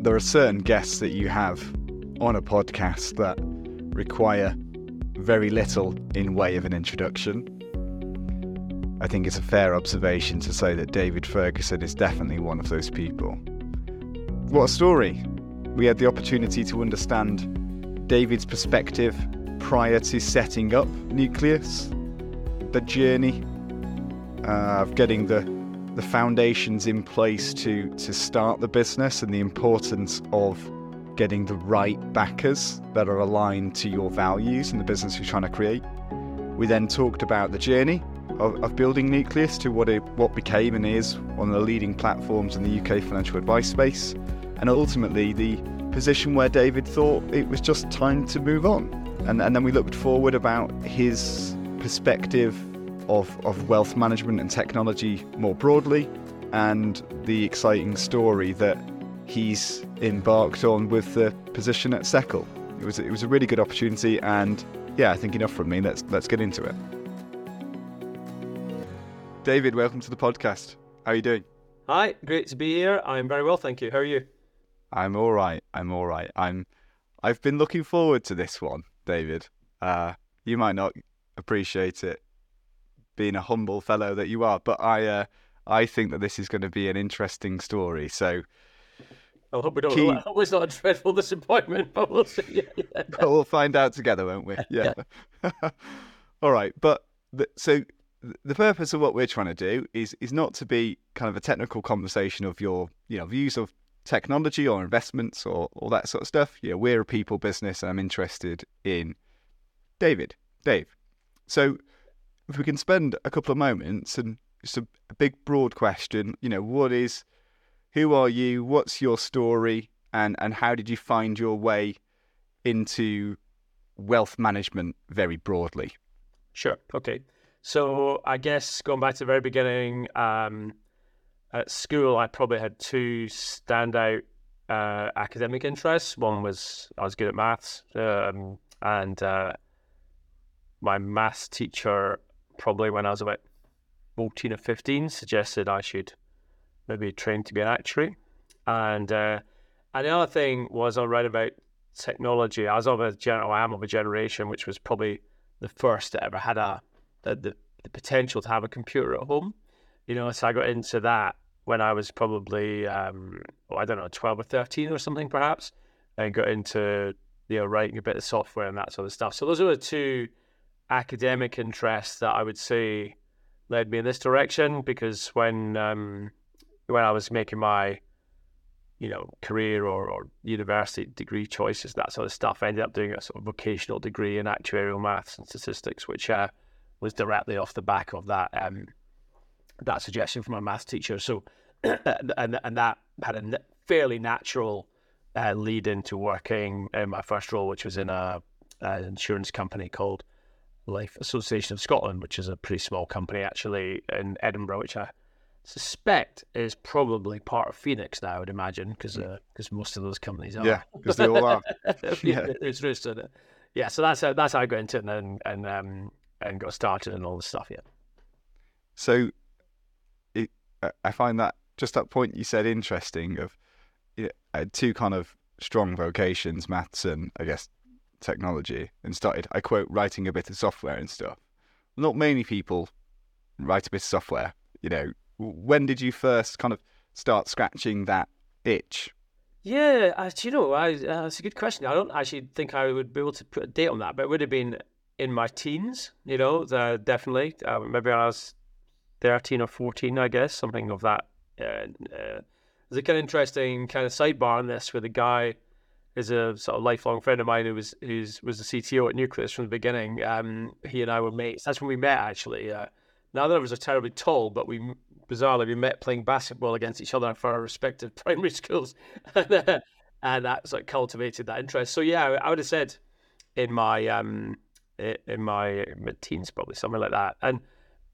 there are certain guests that you have on a podcast that require very little in way of an introduction. I think it's a fair observation to say that David Ferguson is definitely one of those people. What a story! We had the opportunity to understand David's perspective prior to setting up Nucleus, the journey uh, of getting the the foundations in place to to start the business and the importance of getting the right backers that are aligned to your values and the business you're trying to create. We then talked about the journey of, of building Nucleus to what it what became and is one of the leading platforms in the UK financial advice space, and ultimately the position where David thought it was just time to move on. And, and then we looked forward about his perspective of, of wealth management and technology more broadly, and the exciting story that he's embarked on with the position at Seccl. It was it was a really good opportunity, and yeah, I think enough from me. Let's let's get into it. David, welcome to the podcast. How are you doing? Hi, great to be here. I'm very well, thank you. How are you? I'm all right. I'm all right. I'm. I've been looking forward to this one, David. Uh, you might not appreciate it being a humble fellow that you are. But I, uh, I think that this is going to be an interesting story. So. I hope we don't. Keep... It was not a dreadful disappointment, but we'll see. Yeah, yeah. But we'll find out together, won't we? Yeah. yeah. All right, but the, so the purpose of what we're trying to do is is not to be kind of a technical conversation of your you know views of technology or investments or all that sort of stuff. Yeah, we're a people business. I'm interested in David, Dave. So if we can spend a couple of moments and it's a, big broad question, you know, what is, who are you? What's your story? And, and how did you find your way into wealth management very broadly? Sure. Okay. So I guess going back to the very beginning, um, at school, I probably had two standout uh, academic interests. One was I was good at maths, um, and uh, my maths teacher probably when I was about 14 or 15, suggested I should maybe train to be an actuary. And uh, and the other thing was I read about technology. I was of a gen- I am of a generation which was probably the first that ever had a, the, the potential to have a computer at home. You know, so I got into that when I was probably um, oh, I don't know, 12 or 13 or something perhaps, and got into you know writing a bit of software and that sort of stuff. So those are the two academic interest that I would say led me in this direction because when um, when I was making my you know career or, or university degree choices that sort of stuff I ended up doing a sort of vocational degree in actuarial maths and statistics which uh, was directly off the back of that um, that suggestion from my maths teacher. So and and that had a fairly natural uh, lead into working in my first role which was in a an insurance company called Life Association of Scotland, which is a pretty small company actually in Edinburgh, which I suspect is probably part of Phoenix now. I would imagine because because uh, most of those companies are. Yeah, because they all are. yeah, it's rooted. Yeah, so that's how, that's how I got into it and and um and got started and all the stuff. Yeah. So, it, I find that just that point you said interesting of you know, two kind of strong vocations, maths and I guess technology and started, I quote, writing a bit of software and stuff. Not many people write a bit of software. You know, when did you first kind of start scratching that itch? Yeah, you know, I, uh, that's a good question. I don't actually think I would be able to put a date on that, but it would have been in my teens, you know, the, definitely. Uh, maybe I was 13 or 14, I guess, something of that. Uh, uh, there's a kind of interesting kind of sidebar on this with a guy is a sort of lifelong friend of mine who was who's was the CTO at Nucleus from the beginning. Um, he and I were mates. That's when we met actually. Uh, neither of us are terribly tall, but we bizarrely we met playing basketball against each other for our respective primary schools, and, uh, and that sort of cultivated that interest. So yeah, I would have said in my um, in my mid teens probably something like that, and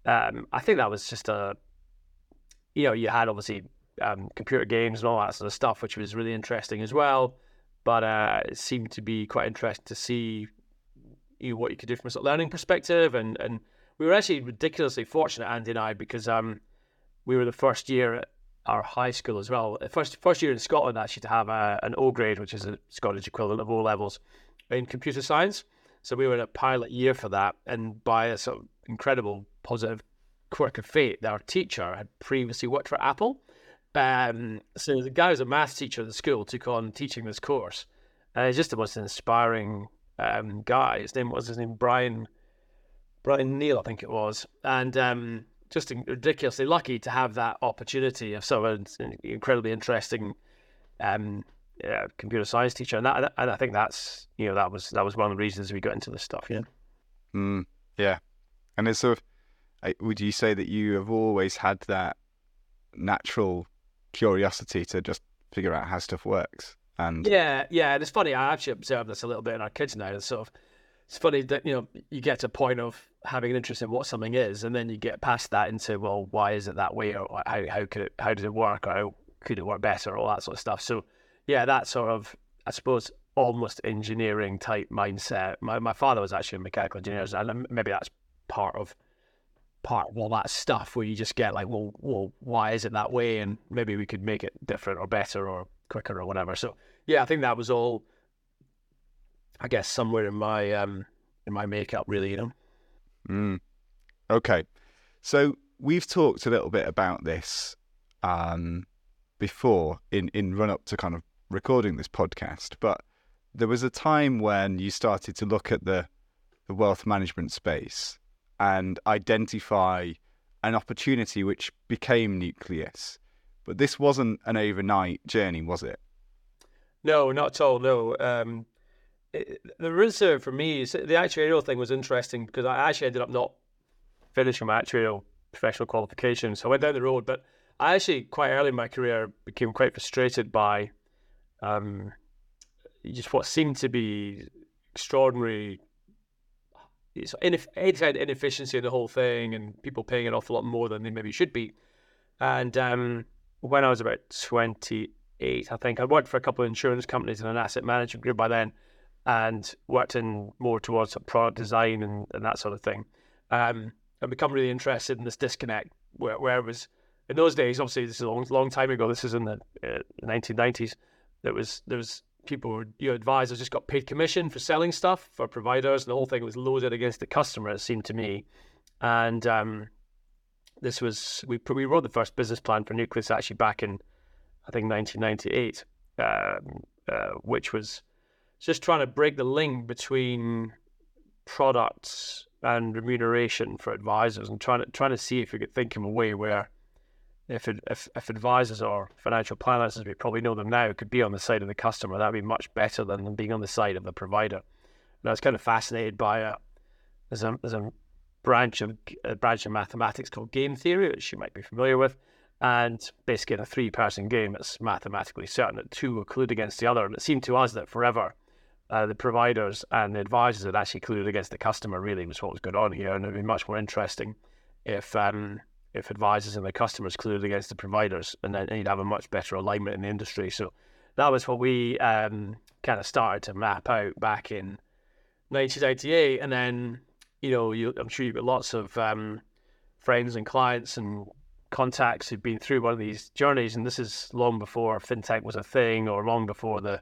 um, I think that was just a you know you had obviously um, computer games and all that sort of stuff, which was really interesting as well but uh, it seemed to be quite interesting to see you know, what you could do from a sort of learning perspective. And, and we were actually ridiculously fortunate, Andy and I, because um, we were the first year at, our high school as well. First first year in Scotland actually to have a, an O grade, which is a Scottish equivalent of O levels in computer science. So we were in a pilot year for that, and by a sort of incredible positive quirk of fate, our teacher had previously worked for Apple. Um, so the guy was a maths teacher at the school, took on teaching this course. And he's just the most inspiring um, guy. His name was his name Brian Brian Neal, I think it was, and um, just ridiculously lucky to have that opportunity of sort of an incredibly interesting um, uh, computer science teacher, and that, and I think that's you know that was that was one of the reasons we got into this stuff. Yeah. Mm, yeah, and it's sort of, would you say that you have always had that natural curiosity to just figure out how stuff works? And yeah, yeah, and it's funny. I actually observe this a little bit in our kids now. It's sort of it's funny that you know you get to a point of having an interest in what something is, and then you get past that into well, why is it that way, or how how could it, how does it work, or how could it work better, all that sort of stuff. So yeah, that sort of I suppose almost engineering type mindset. My my father was actually a mechanical engineer, and maybe that's part of part of all that stuff where you just get like, well, well, why is it that way, and maybe we could make it different or better or quicker or whatever. So yeah, I think that was all I guess somewhere in my um in my makeup, really, you know. Mm. Okay, so we've talked a little bit about this um before in in run up to kind of recording this podcast, but there was a time when you started to look at the the wealth management space and identify an opportunity which became Nucleus. But this wasn't an overnight journey, was it? No, not at all. No. Um, the reason for me is the actuarial thing was interesting because I actually ended up not finishing my actuarial professional qualification. So I went down the road, but I actually quite early in my career became quite frustrated by um, just what seemed to be extraordinary ineff- inefficiency in the whole thing and people paying an awful lot more than they maybe should be. And um, when I was about 28, I think I worked for a couple of insurance companies and an asset management group by then and worked in more towards product design and, and that sort of thing. Um, I've become really interested in this disconnect where, where it was in those days. Obviously, this is a long, long time ago. This is in the uh, 1990s. There was there was people were you advisors just got paid commission for selling stuff for providers, and the whole thing was loaded against the customer. It seemed to me, and um, this was we we wrote the first business plan for Nucleus actually back in I think 1998, um, uh, which was just trying to break the link between products and remuneration for advisors and trying to trying to see if we could think of a way where if if if advisors or financial planners, as we probably know them now, could be on the side of the customer, that'd be much better than them being on the side of the provider. And I was kind of fascinated by a there's a there's a branch of a branch of mathematics called game theory, which you might be familiar with. And basically, in a three-person game, it's mathematically certain that two will collude against the other. And it seemed to us that forever uh, the providers and the advisors had actually colluded against the customer. Really, was what was going on here, and it'd be much more interesting if um, if advisors and the customers colluded against the providers, and then you'd have a much better alignment in the industry. So that was what we um, kind of started to map out back in 1998, and then you know, you, I'm sure you've got lots of um, friends and clients and contacts who've been through one of these journeys, and this is long before fintech was a thing, or long before the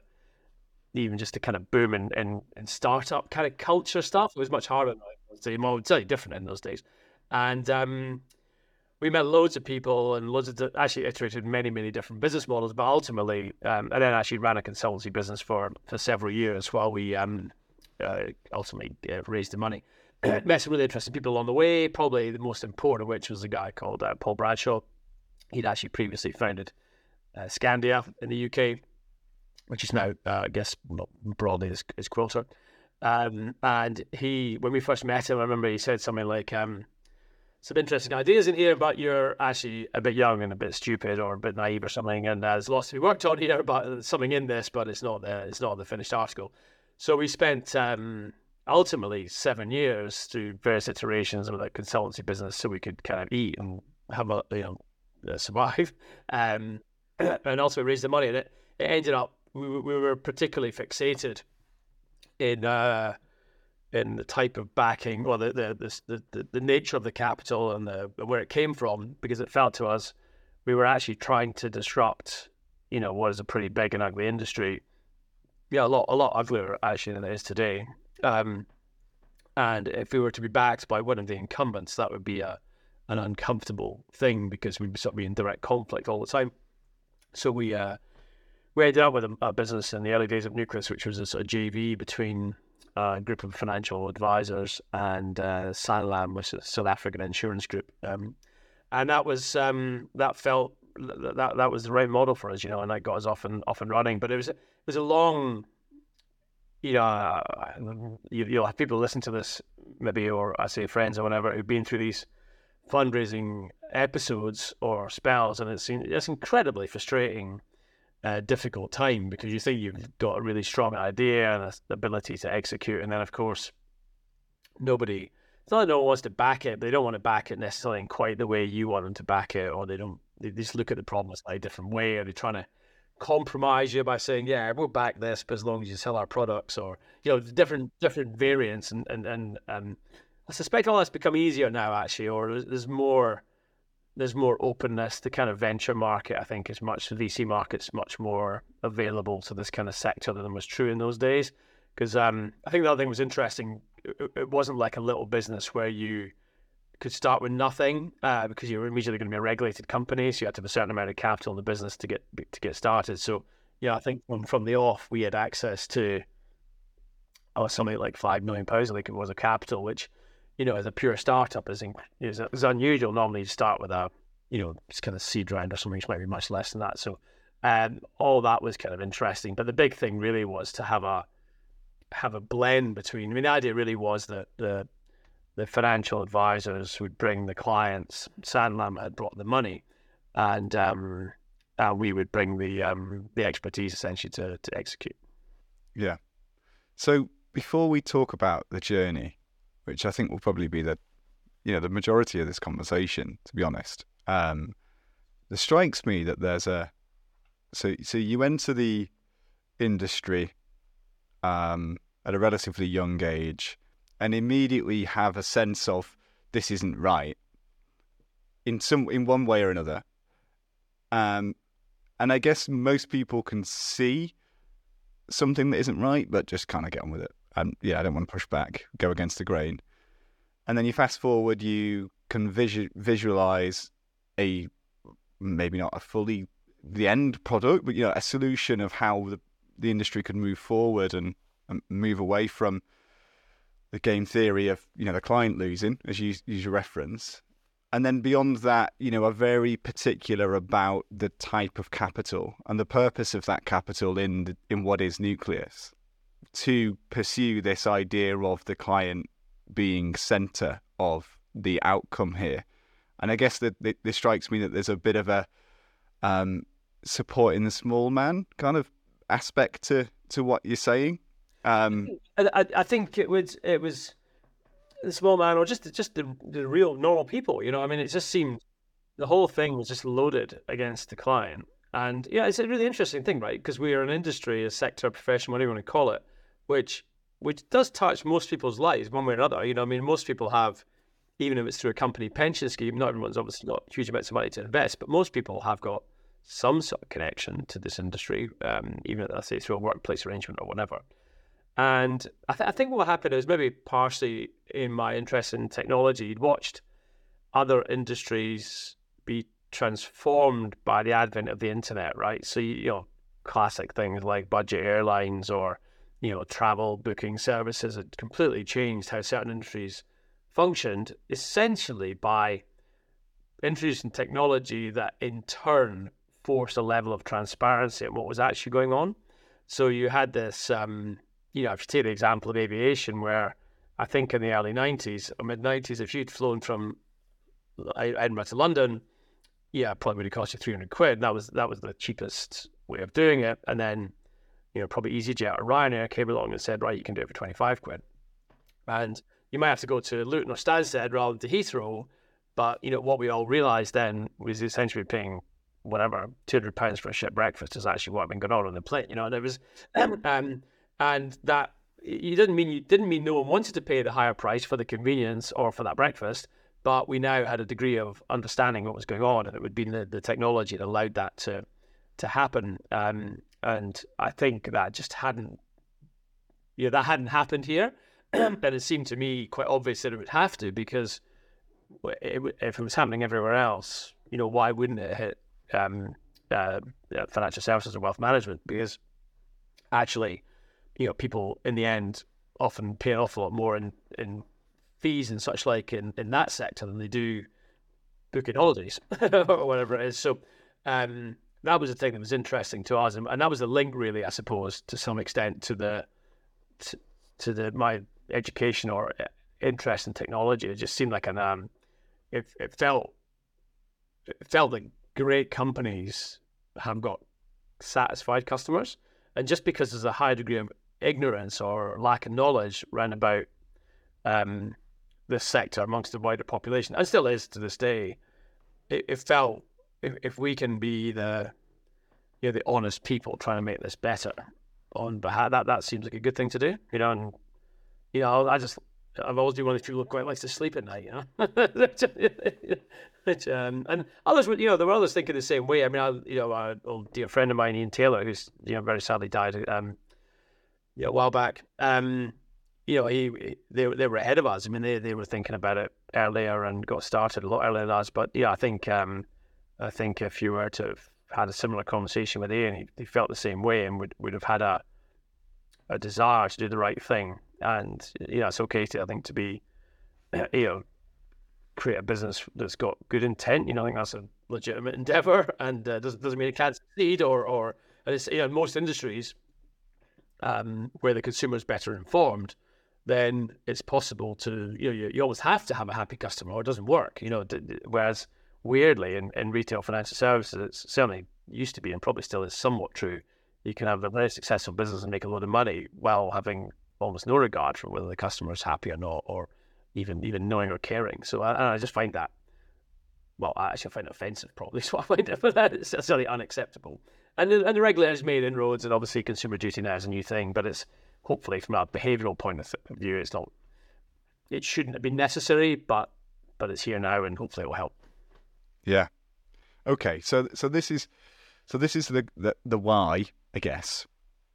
even just a kind of boom in, in, in startup kind of culture stuff. It was much harder well, it's totally different in those days. And um, we met loads of people and loads of actually iterated many, many different business models, but ultimately, um, and then actually ran a consultancy business for, for several years while we um, uh, ultimately uh, raised the money. met some really interesting people along the way. Probably the most important of which was a guy called uh, Paul Bradshaw. He'd actually previously founded uh, Skandia in the UK which is now, uh, I guess, broadly is, is Quilter. Um, and he, when we first met him, I remember he said something like, um, some interesting ideas in here, but you're actually a bit young and a bit stupid or a bit naive or something. And there's lots to be worked on here, but something in this, but it's not the, it's not the finished article. So we spent um, ultimately seven years through various iterations of the consultancy business, so we could kind of eat and have a you know uh, survive, um, and also raise the money. And it, it ended up we, we were particularly fixated in uh, in the type of backing, or the the, the the, the nature of the capital and the where it came from, because it felt to us we were actually trying to disrupt, you know, what is a pretty big and ugly industry. Yeah, a lot, a lot uglier actually than it is today. Um, and if we were to be backed by one of the incumbents, that would be a an uncomfortable thing because we'd sort of be in direct conflict all the time. So we uh, we ended up with a, a, business in the early days of Nucleus, which was a sort of JV between a group of financial advisors and uh, Sanlam, which is a South African insurance group. Um, and that was um, that felt that that was the right model for us, you know, and that got us off and off and running. But it was it was a long, you know, you, will have people listen to this maybe, or I say friends or whatever who've been through these fundraising episodes or spells, and it's it's incredibly frustrating, uh, difficult time because you think you've got a really strong idea and a ability to execute, and then of course nobody. It's not that no one wants to back it, but they don't want to back it necessarily in quite the way you want them to back it, or they don't. They just look at the problem a slightly different way, or they're trying to compromise you by saying, "Yeah, we'll back this, but as long as you sell our products," or you know, different different variants and and and um, I suspect all that's become easier now, actually, or there's more there's more openness to kind of venture market. I think as much the VC market's much more available to this kind of sector than was true in those days. Because um, I think the other thing was interesting. It, wasn't like a little business where you could start with nothing uh, because you were immediately going to be a regulated company, so you had to have a certain amount of capital in the business to get to get started. So yeah, I think from, from the off we had access to oh something like five million pounds, I think it was a capital, which you know, as a pure startup is, is, is unusual. Normally, you start with a, you know, it's kind of seed round or something, which might be much less than that. So, um, all that was kind of interesting. But the big thing really was to have a have a blend between. I mean, the idea really was that the the financial advisors would bring the clients. Sanlam had brought the money, and um, and we would bring the um, the expertise essentially to to execute. Yeah. So before we talk about the journey, which I think will probably be the you know the majority of this conversation, to be honest. Um, it strikes me that there's a so so you enter the industry um, at a relatively young age and immediately have a sense of this isn't right in some in one way or another. Um, and I guess most people can see something that isn't right, but just kind of get on with it and yeah, I don't want to push back, go against the grain. And then you fast forward, you can visu- visualize a maybe not a fully the end product, but you know a solution of how the the industry could move forward and, and move away from the game theory of you know the client losing, as you use your reference, and then beyond that, you know, are very particular about the type of capital and the purpose of that capital in the, in what is Nucleus to pursue this idea of the client being center of the outcome here. And I guess that this strikes me that there's a bit of a um, supporting the small man kind of aspect to, to what you're saying. Um, I, I think it was it was the small man or just just the, the real normal people. You know, I mean, it just seemed the whole thing was just loaded against the client. And yeah, it's a really interesting thing, right? Because we are an industry, a sector, a profession, whatever you want to call it, which which does touch most people's lives one way or another. You know, I mean, most people have, even if it's through a company pension scheme, not everyone's obviously got huge amounts of money to invest, but most people have got some sort of connection to this industry, um, even if say through a workplace arrangement or whatever. And I, th- I think what happened is maybe partially in my interest in technology, you'd watched other industries be transformed by the advent of the internet, right? So, you know, classic things like budget airlines or you know, travel booking services had completely changed how certain industries functioned, essentially by introducing technology that in turn forced a level of transparency in what was actually going on. So you had this, um, you know, if you take the example of aviation, where I think in the early 90s or mid 90s, if you'd flown from Edinburgh to London, yeah, probably would have cost you 300 quid. That was that was the cheapest way of doing it. And then you know, probably EasyJet or Ryanair came along and said, right, you can do it for 25 quid. And you might have to go to Luton or Stansted rather than to Heathrow. But, you know, what we all realised then was essentially paying whatever, 200 pounds for a ship breakfast is actually what had been going on on the plane, you know, and was, um, and that, you didn't mean, you didn't mean no one wanted to pay the higher price for the convenience or for that breakfast, but we now had a degree of understanding what was going on, and it would be the, the technology that allowed that to to happen. Um, and I think that just hadn't, know, that hadn't happened here. and it seemed to me quite obvious that it would have to because it, if it was happening everywhere else, you know, why wouldn't it hit um, uh, financial services and wealth management? Because actually, you know, people in the end often pay an awful lot more in, in fees and such like in, in that sector than they do booking holidays or whatever it is. So um, that was the thing that was interesting to us, and, and, that was the link, really, I suppose, to some extent, to the to, to the my education or uh, interest in technology. It just seemed like an um, it, it felt it felt like great companies have got satisfied customers, and just because there's a high degree of ignorance or lack of knowledge around about um, this sector amongst the wider population, and still is to this day, it, it felt if, if we can be the you know the honest people trying to make this better on behalf that that seems like a good thing to do, you know, and you know I just I've always been one of these people who quite likes to sleep at night, you know. Which, um, and others, you know, there were others thinking the same way. I mean, I, you know, an old dear friend of mine, Ian Taylor, who's you know very sadly died, um, you know, a while back. Um, you know, he they they were ahead of us. I mean, they they were thinking about it earlier and got started a lot earlier than us. But yeah, I think um, I think if you were to have had a similar conversation with Ian, he, he felt the same way and would would have had a a desire to do the right thing. And you know, it's okay to I think to be you know create a business that's got good intent. You know, I think that's a legitimate endeavor, and uh, doesn't doesn't mean it can't succeed. Or or it's, you know, in most industries um, where the consumer is better informed then it's possible to you know you, you always have to have a happy customer or it doesn't work you know whereas weirdly in, in retail financial services it's certainly used to be and probably still is somewhat true. You can have a very successful business and make a lot of money while having almost no regard for whether the customer is happy or not or even even knowing or caring. So I, I just find that well I actually find it offensive probably so I find it but that. Is certainly unacceptable. And the, and the regulators made inroads and obviously consumer duty now is a new thing but it's hopefully from a behavioural point of view, it's not, it shouldn't have been necessary, but but it's here now, and hopefully it will help. Yeah. Okay. So so this is so this is the the, the why, I guess,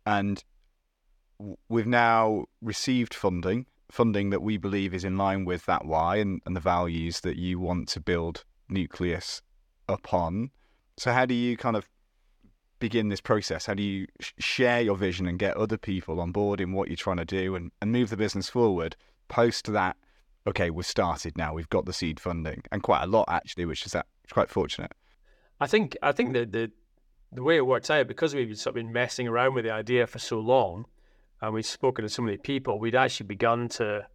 and we've now received funding, funding that we believe is in line with that why and, and the values that you want to build Nucleus upon. So how do you kind of begin this process? How do you sh- share your vision and get other people on board in what you're trying to do and, and move the business forward post that? Okay, we've started now. We've got the seed funding and quite a lot actually, which is quite fortunate. I think I think the the, the way it worked out because we've sort of been messing around with the idea for so long, and we've spoken to so many people, we'd actually begun to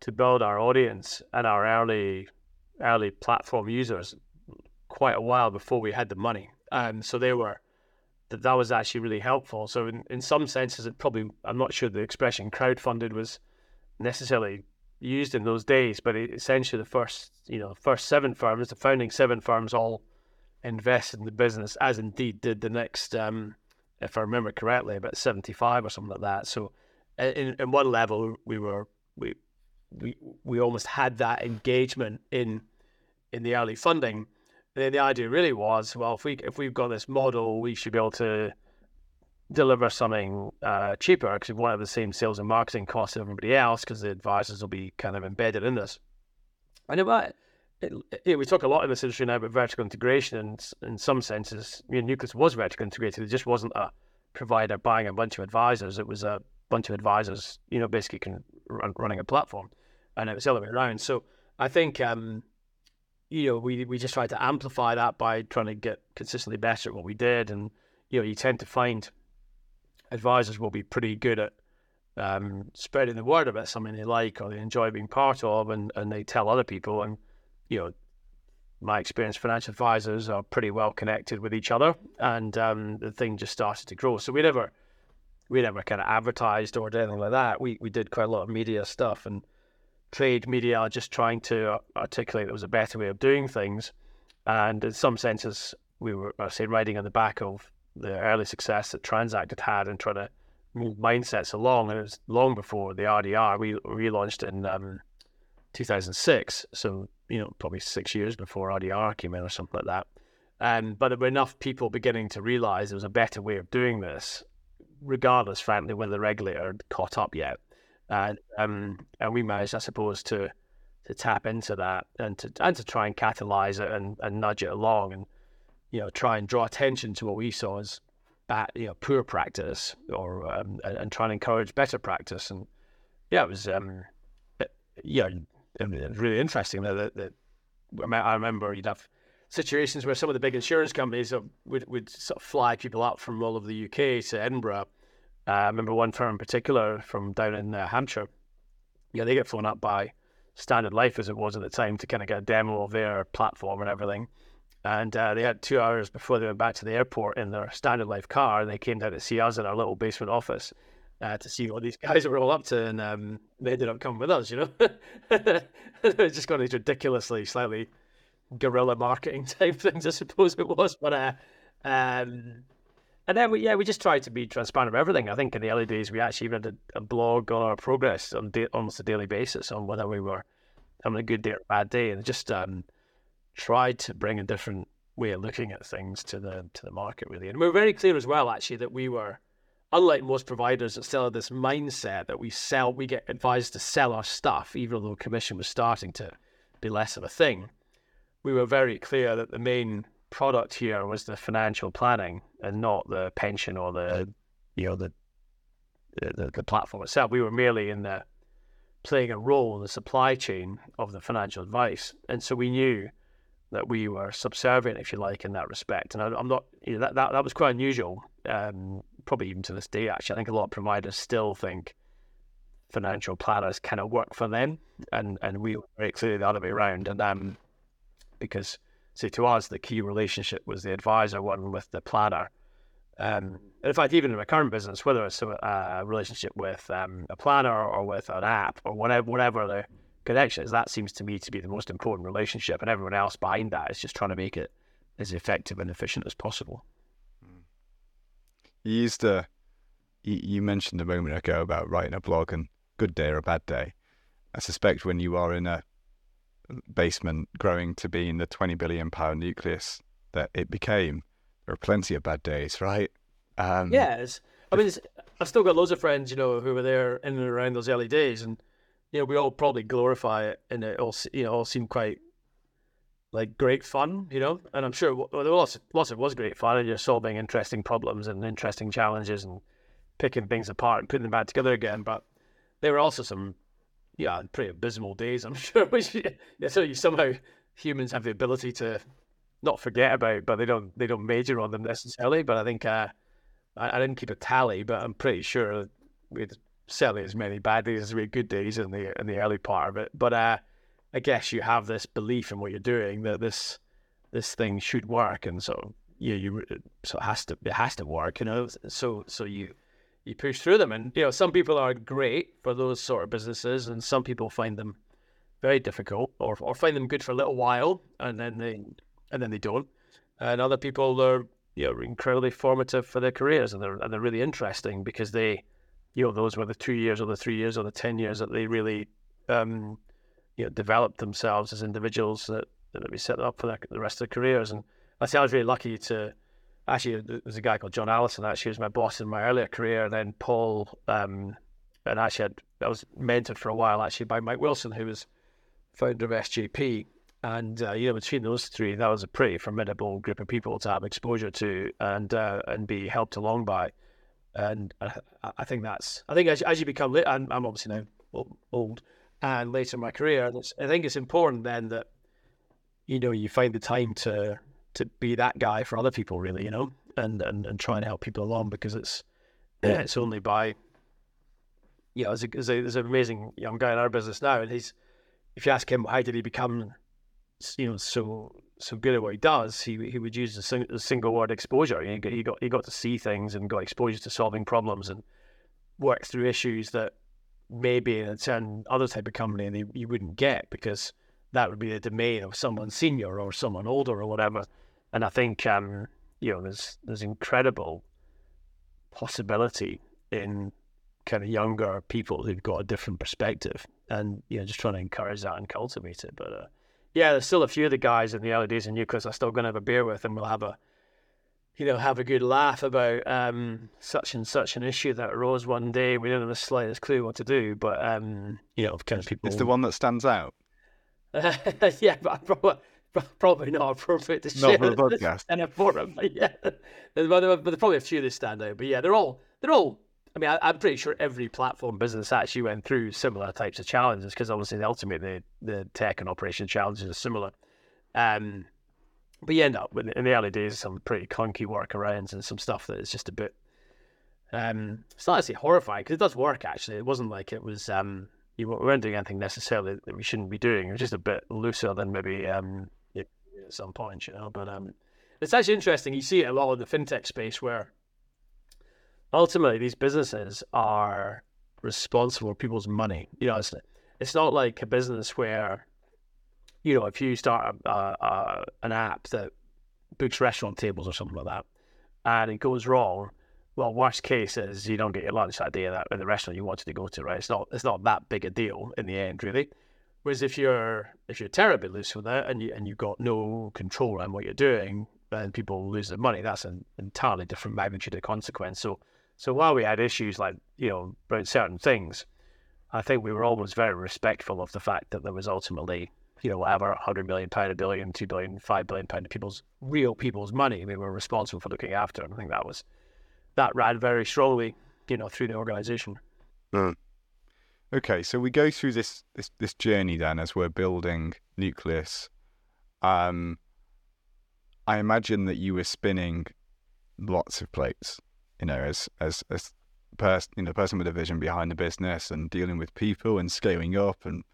to build our audience and our early early platform users quite a while before we had the money. Um, so they were that that was actually really helpful. So in, in some senses, it probably I'm not sure the expression crowdfunded was necessarily used in those days, but it, essentially the first you know first seven firms, the founding seven firms, all invested in the business, as indeed did the next, um, if I remember correctly, about 75 or something like that. So in, in one level, we were we we we almost had that engagement in in the early funding the, the idea really was, well, if we if we've got this model, we should be able to deliver something uh, cheaper because we won't have the same sales and marketing costs as everybody else because the advisors will be kind of embedded in this. And it, it, it, we talk a lot in this industry now about vertical integration, and in some senses, you know, Nucleus was vertical integrated. It just wasn't a provider buying a bunch of advisors. It was a bunch of advisors, you know, basically can, run, running a platform, and it was the other way around. So I think um, you know, we we just tried to amplify that by trying to get consistently better at what we did, and you know, you tend to find advisors will be pretty good at um, spreading the word about something they like or they enjoy being part of, and and they tell other people, and you know, my experience, financial advisors are pretty well connected with each other, and um, the thing just started to grow. So we never we never kind of advertised or anything like that. We we did quite a lot of media stuff and trade media just trying to articulate there was a better way of doing things. And in some senses, we were, I say, riding on the back of the early success that Transact had had and trying to move mindsets along. And it was long before the RDR. We relaunched in um, 2006. So, you know, probably six years before RDR came in or something like that. Um, but there were enough people beginning to realize there was a better way of doing this, regardless, frankly, whether the regulator had caught up yet. And um, and we managed, I suppose, to to tap into that and to and to try and catalyze it and, and nudge it along and you know try and draw attention to what we saw as bad, you know, poor practice or um, and, and try and encourage better practice. And yeah, it was um, yeah, it was really interesting that, that I remember you'd have situations where some of the big insurance companies would, would sort of fly people up from all over the UK to Edinburgh. Uh, I remember one firm in particular from down in uh, Hampshire. Yeah, they get flown up by Standard Life as it was at the time to kind of get a demo of their platform and everything. And uh, they had two hours before they went back to the airport in their Standard Life car, and they came down to see us in our little basement office uh, to see what these guys were all up to, and um, they ended up coming with us. You know, it's just got these ridiculously, slightly guerrilla marketing type things, I suppose it was. But uh, um, and then we, yeah, we just tried to be transparent about everything. I think in the early days we actually even had a, a blog on our progress on da- almost a daily basis on whether we were having a good day or a bad day, and just um, tried to bring a different way of looking at things to the to the market really. And we were very clear as well, actually, that we were unlike most providers that still have this mindset that we sell, we get advised to sell our stuff, even though commission was starting to be less of a thing. We were very clear that the main product here was the financial planning and not the pension or the, you know, the the, the platform itself. We were merely in the playing a role in the supply chain of the financial advice, and so we knew that we were subservient, if you like, in that respect. And I, am not, you know, that, that that was quite unusual. Um, probably even to this day, actually, I think a lot of providers still think financial planners kind of work for them, and and we were very clearly the other way around. And um, because see, to us, the key relationship was the advisor one with the planner. Um, in fact, even in my current business, whether it's a, a relationship with um, a planner or with an app or whatever, whatever the connection is, that seems to me to be the most important relationship, and everyone else behind that is just trying to make it as effective and efficient as possible. You used to, you, you mentioned a moment ago about writing a blog and good day or a bad day. I suspect when you are in a basement growing to be in the 20 billion pound Nucleus that it became, there are plenty of bad days, right? Um, yes. I mean, I've still got loads of friends, you know, who were there in and around those early days, and know, we all probably glorify it, and it all, you know, all seemed quite like great fun, you know. And I'm sure well, lots, lots of was great fun, and you're solving interesting problems and interesting challenges and picking things apart and putting them back together again. But there were also some, yeah, pretty abysmal days. I'm sure, which yeah, so you somehow humans have the ability to not forget about, but they don't they don't major on them necessarily. But I think uh, I, I didn't keep a tally, but I'm pretty sure we certainly as many bad days as we had good days in the in the early part of it. But uh, I guess you have this belief in what you're doing that this this thing should work, and so you you so it has to it has to work, you know. So so you you push through them, and you know some people are great for those sort of businesses, and some people find them very difficult, or or find them good for a little while, and then they and then they don't, and other people are you know incredibly formative for their careers, and they're and they're really interesting because they, you know, those were the two years or the three years or the ten years that they really um, you know, develop themselves as individuals that, that we set up for their, the rest of their careers. And I say I was really lucky to actually there was a guy called John Allison actually was my boss in my earlier career. And then Paul, um, and actually had, I was mentored for a while actually by Mike Wilson, who was founder of SJP. And uh, you know, between those three, that was a pretty formidable group of people to have exposure to and uh, and be helped along by. And I, I think that's I think as, as you become, I'm, I'm obviously now old, and later in my career. And I think it's important then that you know you find the time to to be that guy for other people, really, you know, and and, and try and help people along because it's it's only by you know, there's, a, there's, a, there's an amazing young guy in our business now, and he's if you ask him how did he become you know so so good at what he does, he he would use a, sing, single word exposure. He got, he got to see things and got exposure to solving problems and work through issues that maybe in a certain other type of company they, you wouldn't get because that would be the domain of someone senior or someone older or whatever. And I think um, you know there's there's incredible possibility in kind of younger people who've got a different perspective, and you know, just trying to encourage that and cultivate it. But uh, yeah, there's still a few of the guys in the early days in Nucleus I'm still going to have a beer with, and we'll have a you know, have a good laugh about um, such and such an issue that arose one day. We don't have the slightest clue what to do, but um, you know, kind of people. It's the one that stands out. yeah, but probably, probably not appropriate to not share for the podcast. in a forum. But yeah, but there's probably a few that stand out. But yeah, they're all they're all. I mean, I, am pretty sure every platform business actually went through similar types of challenges because obviously the ultimate the the tech and operation challenges are similar. Um, but you end up with in the early days some pretty clunky workarounds and some stuff that is just a bit. Um, it's not actually horrifying because it does work. Actually, it wasn't like it was. Um, you weren't doing anything necessarily that we shouldn't be doing. It was just a bit looser than maybe um, at some point, you know. But um, it's actually interesting. You see it a lot in the fintech space where ultimately these businesses are responsible for people's money. You know, it's it's not like a business where you know, if you start a, a, an app that books restaurant tables or something like that, and it goes wrong, well, worst case is you don't get your lunch idea that day at the restaurant you wanted to go to, right? It's not it's not that big a deal in the end, really. Whereas if you're if you're terribly loose with it and you and you've got no control on what you're doing, and people lose their money, that's an entirely different magnitude of consequence. So so while we had issues like you know about certain things, I think we were always very respectful of the fact that there was ultimately you know, whatever, 100 million pound, a billion, 2 billion, 5 billion pound of people's real people's money we were responsible for looking after. And I think that was, that ran very strongly, you know, through the organization. Mm. Okay, so we go through this, this, this journey then as we're building Nucleus. Um, I imagine that you were spinning lots of plates, you know, as, as, as person, you know, person with a vision behind the business and dealing with people and scaling up and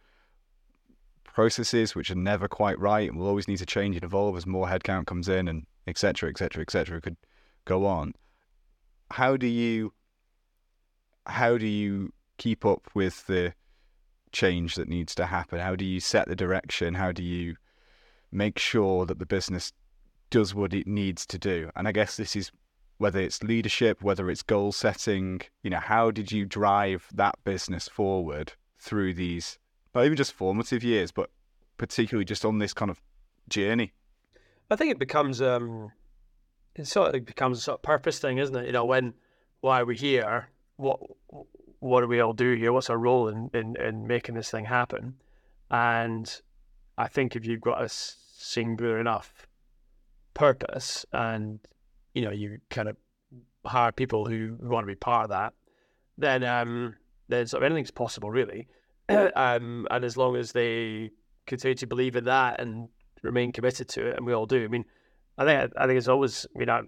processes which are never quite right and will always need to change and evolve as more headcount comes in and etc etc etc could go on. How do you how do you keep up with the change that needs to happen? How do you set the direction? How do you make sure that the business does what it needs to do? And i guess this is whether it's leadership whether it's goal setting you know how did you drive that business forward through these not even just formative years, but particularly just on this kind of journey? I think it becomes um, it sort of becomes a sort of purpose thing, isn't it? You know, when why are we here? What what do we all do here? What's our role in, in, in making this thing happen? And I think if you've got a singular enough purpose and you know you kind of hire people who want to be part of that, then um, then sort of anything's possible really. um, and as long as they continue to believe in that and remain committed to it, and we all do. I mean, I think I think it's always. I mean, I,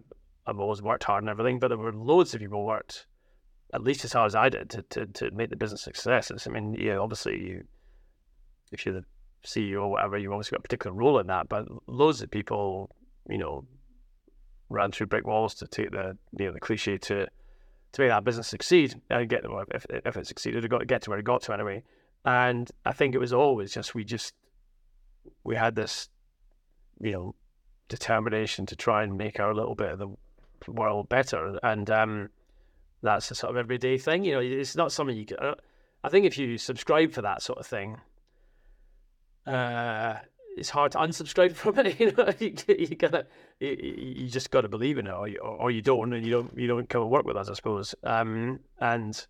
I've always worked hard and everything, but there were loads of people worked at least as hard as I did to to, to make the business successes. I mean, yeah, obviously you, if you're the CEO or whatever, you've always got a particular role in that. But loads of people, you know, ran through brick walls to take the you know the cliche to to make that business succeed and get if if it succeeded, it got to get to where it got to anyway. And I think it was always just we just we had this, you know, determination to try and make our little bit of the world better, and um, that's a sort of everyday thing. You know, it's not something you can. I think if you subscribe for that sort of thing, uh, it's hard to unsubscribe from it. You know, you, you gotta, you, you just got to believe in it, or you, or you don't, and you don't, you don't come and work with us, I suppose. Um, and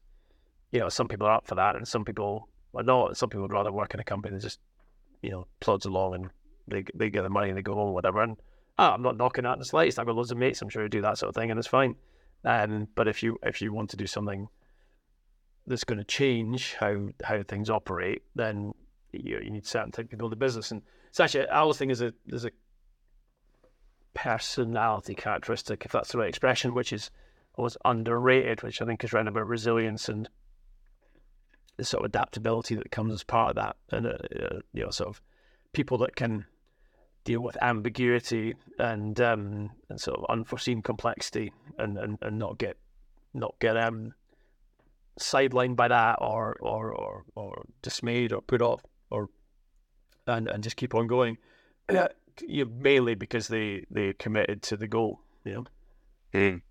you know, some people are up for that, and some people are not. Some people would rather work in a company that just you know, plods along and they they get the money and they go home, whatever. And oh, I'm not knocking that in the slightest. I've got loads of mates, I'm sure, who do that sort of thing, and it's fine. Um, but if you if you want to do something that's going to change how how things operate, then you, you need certain type of people in the business. And it's actually I always think there's a there's a personality characteristic, if that's the right expression, which is always underrated, which I think is around about resilience and the sort of adaptability that comes as part of that, and uh, uh, you know, sort of people that can deal with ambiguity and um, and sort of unforeseen complexity, and, and, and not get not get um sidelined by that or or or, or dismayed or put off or and and just keep on going. you mainly because they they committed to the goal. You know. Mm.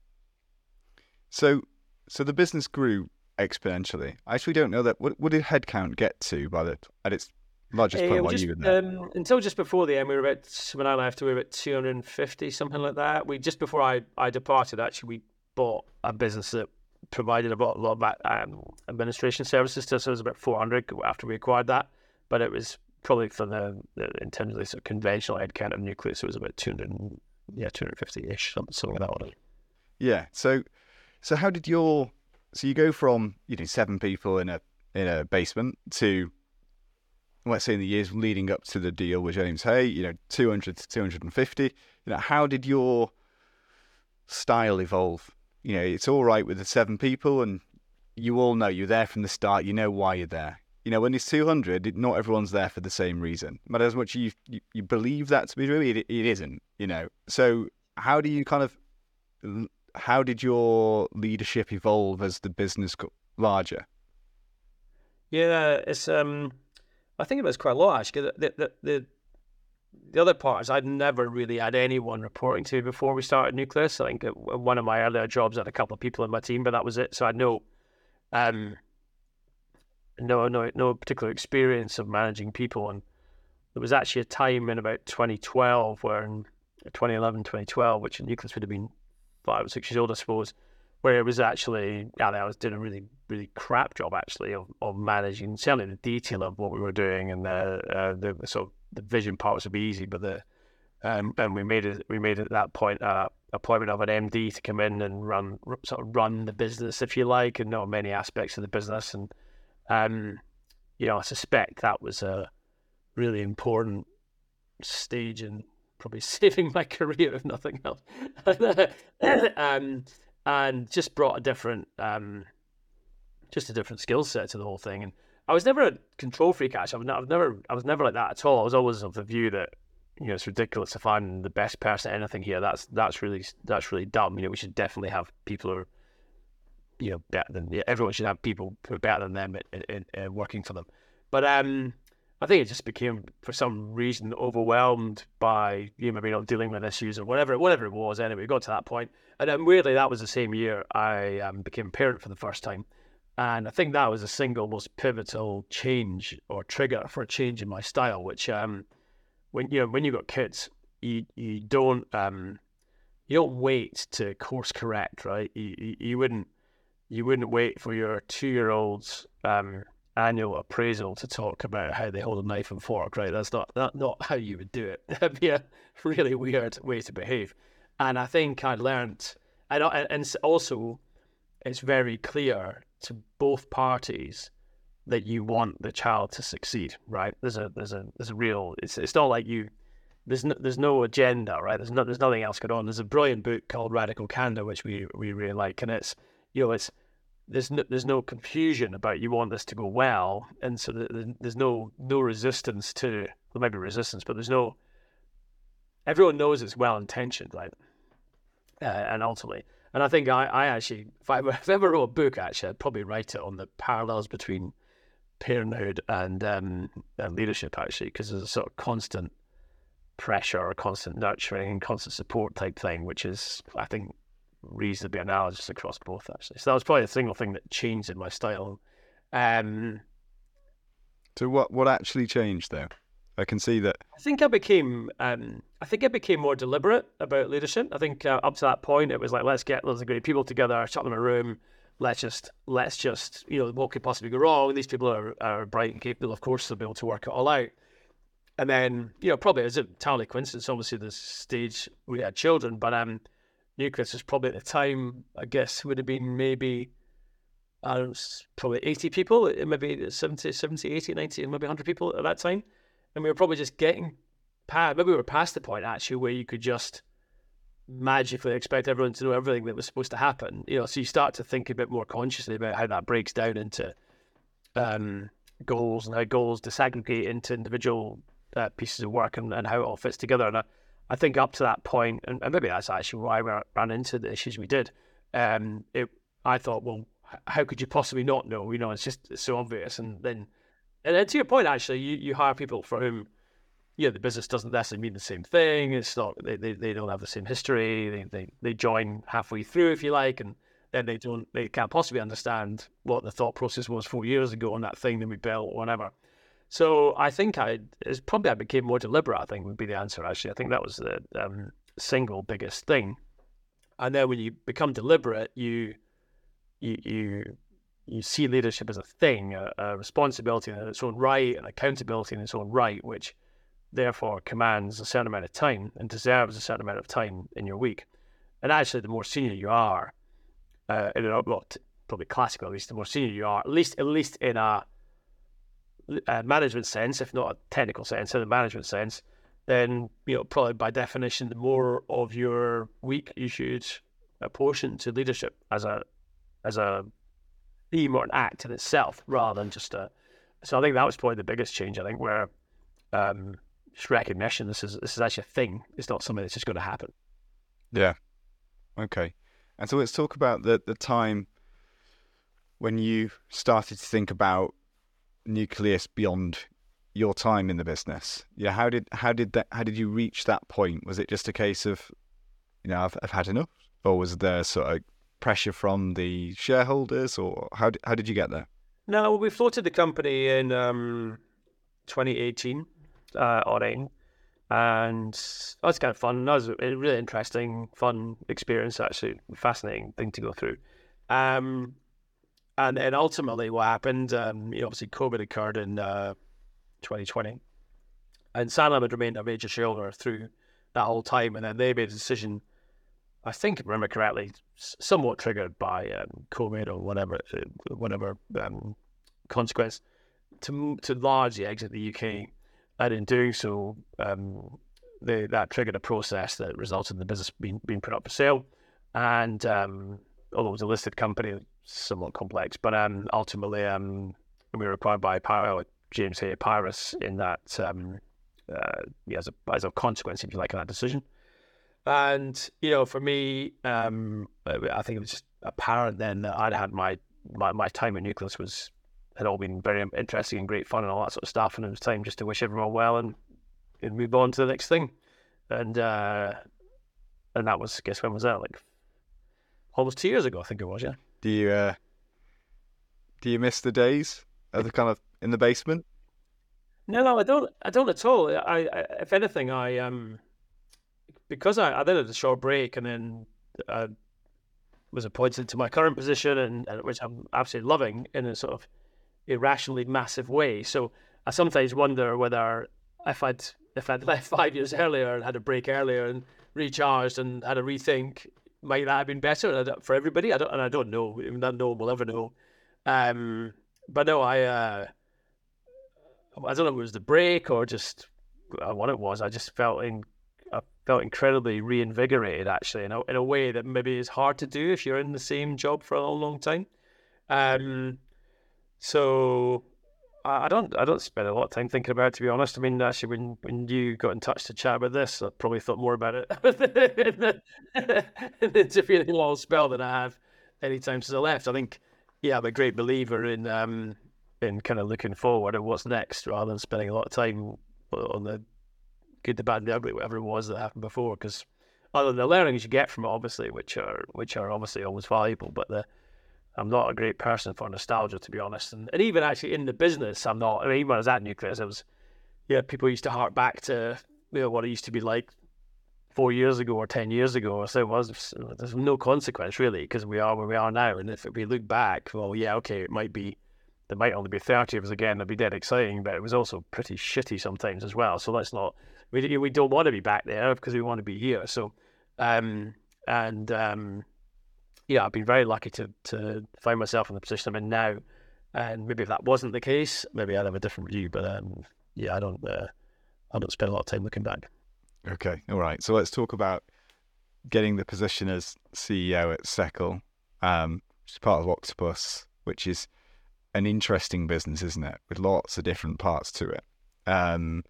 So so the business grew exponentially. I actually don't know that. What, what did headcount get to by the at its largest point while just, you were there? Um, until just before the end, we were about when I left, we were about 250, something like that. We just before I, I departed, actually, we bought a business that provided a lot, a lot of um, administration services to us. So it was about 400 after we acquired that, but it was probably for the, in terms of the sort of conventional headcount of Nucleus, it was about 200, yeah, 250 ish, something, something like that. Yeah. So, so how did your so you go from you know seven people in a in a basement to let's say in the years leading up to the deal with James Hay, you know, 200 to 250. You know, how did your style evolve? You know, it's all right with the seven people, and you all know you're there from the start. You know why you're there. You know, when it's 200, not everyone's there for the same reason. But as much you you, you believe that to be true, it, it isn't. You know, so how do you kind of how did your leadership evolve as the business got larger? Yeah, it's um, I think it was quite a lot actually. The the the, the other part is I'd never really had anyone reporting to me before we started Nucleus. I think one of my earlier jobs had a couple of people in my team, but that was it. So I no, um, no no no particular experience of managing people. And there was actually a time in about 2012 where in 2011, 2012, which Nucleus would have been five or six years old, I suppose, where it was actually, yeah, I was doing a really, really crap job actually of, of managing, certainly the detail of what we were doing and the, uh, the so the vision part was to be easy, but the um, and we made it, we made at that point uh, appointment of an MD to come in and run, sort of run the business, if you like, and know many aspects of the business. And um, you know, I suspect that was a really important stage in probably saving my career if nothing else. um, and just brought a different, um, just a different skill set to the whole thing. And I was never a control freak. Actually, I was, never, I was never like that at all. I was always of the view that you know it's ridiculous to find the best person at anything here. That's that's really that's really dumb. You know, we should definitely have people who are you know better than yeah, everyone should have people who are better than them at, working for them. But um, I think it just became, for some reason, overwhelmed by you know, maybe not dealing with issues or whatever, whatever it was. Anyway, got to that point, and then weirdly, that was the same year I um, became a parent for the first time, and I think that was the single most pivotal change or trigger for a change in my style. Which, um, when you know, when you got kids, you you don't um, you don't wait to course correct, right? You you, you wouldn't you wouldn't wait for your two year olds um, annual appraisal to talk about how they hold a knife and fork, right? That's not that, not how you would do it. That'd be a really weird way to behave. And I think I learned, and and also, it's very clear to both parties that you want the child to succeed, right? There's a there's a there's a real. It's it's not like you. There's no, there's no agenda, right? There's no there's nothing else going on. There's a brilliant book called Radical Candor, which we we really like, and it's you know it's there's no, there's no confusion about you want this to go well, and so there's no no resistance to there might be resistance, but there's no everyone knows it's well intentioned, right? Uh, and ultimately, and I think I, I actually if I, if ever wrote a book, actually, I'd probably write it on the parallels between parenthood and um, and leadership, actually, because there's a sort of constant pressure, or constant nurturing, and constant support type thing, which is I think reasonably analogous across both actually. So that was probably the single thing that changed in my style. Um, so what what actually changed though? I can see that. I think I became um, I think I became more deliberate about leadership. I think uh, up to that point it was like let's get loads of great people together, shut them in a room. Let's just let's just you know what could possibly go wrong. These people are, are bright and capable, of course, they'll be able to work it all out. And then you know probably as a entirely coincidence, obviously the stage we had children, but um Nucleus was probably at the time, I guess, would have been maybe, I don't know, probably 80 people, maybe 70, 70, 80, 90, maybe 100 people at that time. And we were probably just getting past, maybe we were past the point actually where you could just magically expect everyone to know everything that was supposed to happen. You know, so you start to think a bit more consciously about how that breaks down into um, goals and how goals disaggregate into individual uh, pieces of work and, and how it all fits together. And I, I think up to that point, and, maybe that's actually why we ran into the issues we did. Um, it, I thought, well, how could you possibly not know? You know, it's just it's so obvious. And then, and then to your point, actually, you, you hire people for whom, yeah, the business doesn't necessarily mean the same thing. It's not they, they, they don't have the same history. They, they they join halfway through, if you like, and then they don't, they can't possibly understand what the thought process was four years ago on that thing that we built or whatever. So I think I, it's probably I became more deliberate. I think would be the answer. Actually, I think that was the um, single biggest thing. And then when you become deliberate, you, you, you, you see leadership as a thing, a, a responsibility in its own right, and accountability in its own right, which therefore commands a certain amount of time and deserves a certain amount of time in your week. And actually, the more senior you are, uh, in a, well, probably classical at least, the more senior you are, at least at least in a, management sense, if not a technical sense, in a management sense, then you know probably by definition, the more of your week you should apportion to leadership as a as a theme or an act in itself, rather than just a. So I think that was probably the biggest change. I think where um, just recognition. This is this is actually a thing. It's not something that's just going to happen. Yeah. Okay. And so let's talk about the the time when you started to think about Nucleus beyond your time in the business. Yeah. How did how did that how did you reach that point? Was it just a case of, you know, I've I've had enough, or was there sort of pressure from the shareholders, or how how did you get there? No, we floated the company in um, 2018 uh, on AIM. And that was kind of fun. That was a really interesting, fun experience, actually. Fascinating thing to go through. Um, and ultimately, what happened, um, you know, obviously, COVID occurred in uh, 2020. And Sanlam had remained a major shareholder through that whole time. And then they made a decision, I think, I remember correctly, somewhat triggered by um, COVID or whatever, uh, whatever um, consequence, to, to largely exit the UK and in doing so, um, they, that triggered a process that resulted in the business being, being put up for sale. And um, although it was a listed company, somewhat complex, but um, ultimately um, we were acquired by Py- James Hay Pyrus in that, um, uh, as, a, as a consequence, if you like, of that decision. And, you know, for me, um, I think it was just apparent then that I'd had my, my, my time at Nucleus was had all been very interesting and great fun and all that sort of stuff. And it was time just to wish everyone well and, and move on to the next thing. And uh, and that was, guess when was that? Like almost two years ago, I think it was. Yeah. Do you uh, do you miss the days of the kind of in the basement? No, no, I don't. I don't at all. I, I if anything, I um, because I, I did a short break and then I was appointed to my current position, and, and which I'm absolutely loving in a sort of irrationally massive way. So I sometimes wonder whether if I'd if I'd left five years earlier and had a break earlier and recharged and had a rethink, might that have been better for everybody? I don't, and I don't know. Not no one will ever know. Um, but no, I uh, I don't know if it was the break or just uh, what it was. I just felt in I felt incredibly reinvigorated actually in a, in a way that maybe is hard to do if you're in the same job for a long, long time. Um, so I don't I don't spend a lot of time thinking about it to be honest. I mean, actually, when when you got in touch to chat about this, I probably thought more about it in the, in intervening long spell than I have any time since I left. I think, yeah, I'm a great believer in um in kind of looking forward and what's next rather than spending a lot of time on the good, the bad, and the ugly, whatever it was that happened before. Because other than the learnings you get from it, obviously, which are which are obviously always valuable, but the I'm not a great person for nostalgia, to be honest. And, and even actually in the business, I'm not. I mean, even when I was at Nucleus, it was, yeah, people used to hark back to you know what it used to be like four years ago or ten years ago. So it was there's no consequence really because we are where we are now. And if we look back, well, yeah, okay, it might be there might only be thirty of us again. That'd be dead exciting, but it was also pretty shitty sometimes as well. So let's not we we don't want to be back there because we want to be here. So um and um yeah, I've been very lucky to to find myself in the position I'm in now. And maybe if that wasn't the case, maybe I'd have a different view. But um, yeah, I don't uh, I don't spend a lot of time looking back. Okay, all right. So let's talk about getting the position as CEO at Seccl, um, which is part of Octopus, which is an interesting business, isn't it? With lots of different parts to it. Um,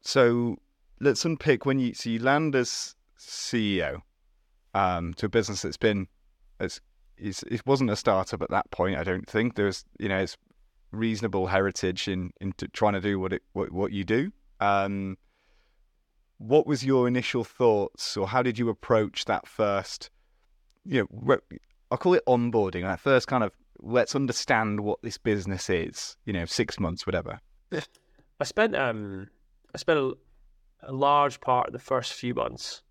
so let's unpick when you so you land as CEO um, to a business that's been it's, it's, it wasn't a startup at that point. I don't think there's you know it's reasonable heritage in in trying to do what it what, what you do. Um, what was your initial thoughts, or how did you approach that first you know, I call it onboarding. Like first, kind of let's understand what this business is. You know, six months, whatever. I spent um, I spent a, a large part of the first few months,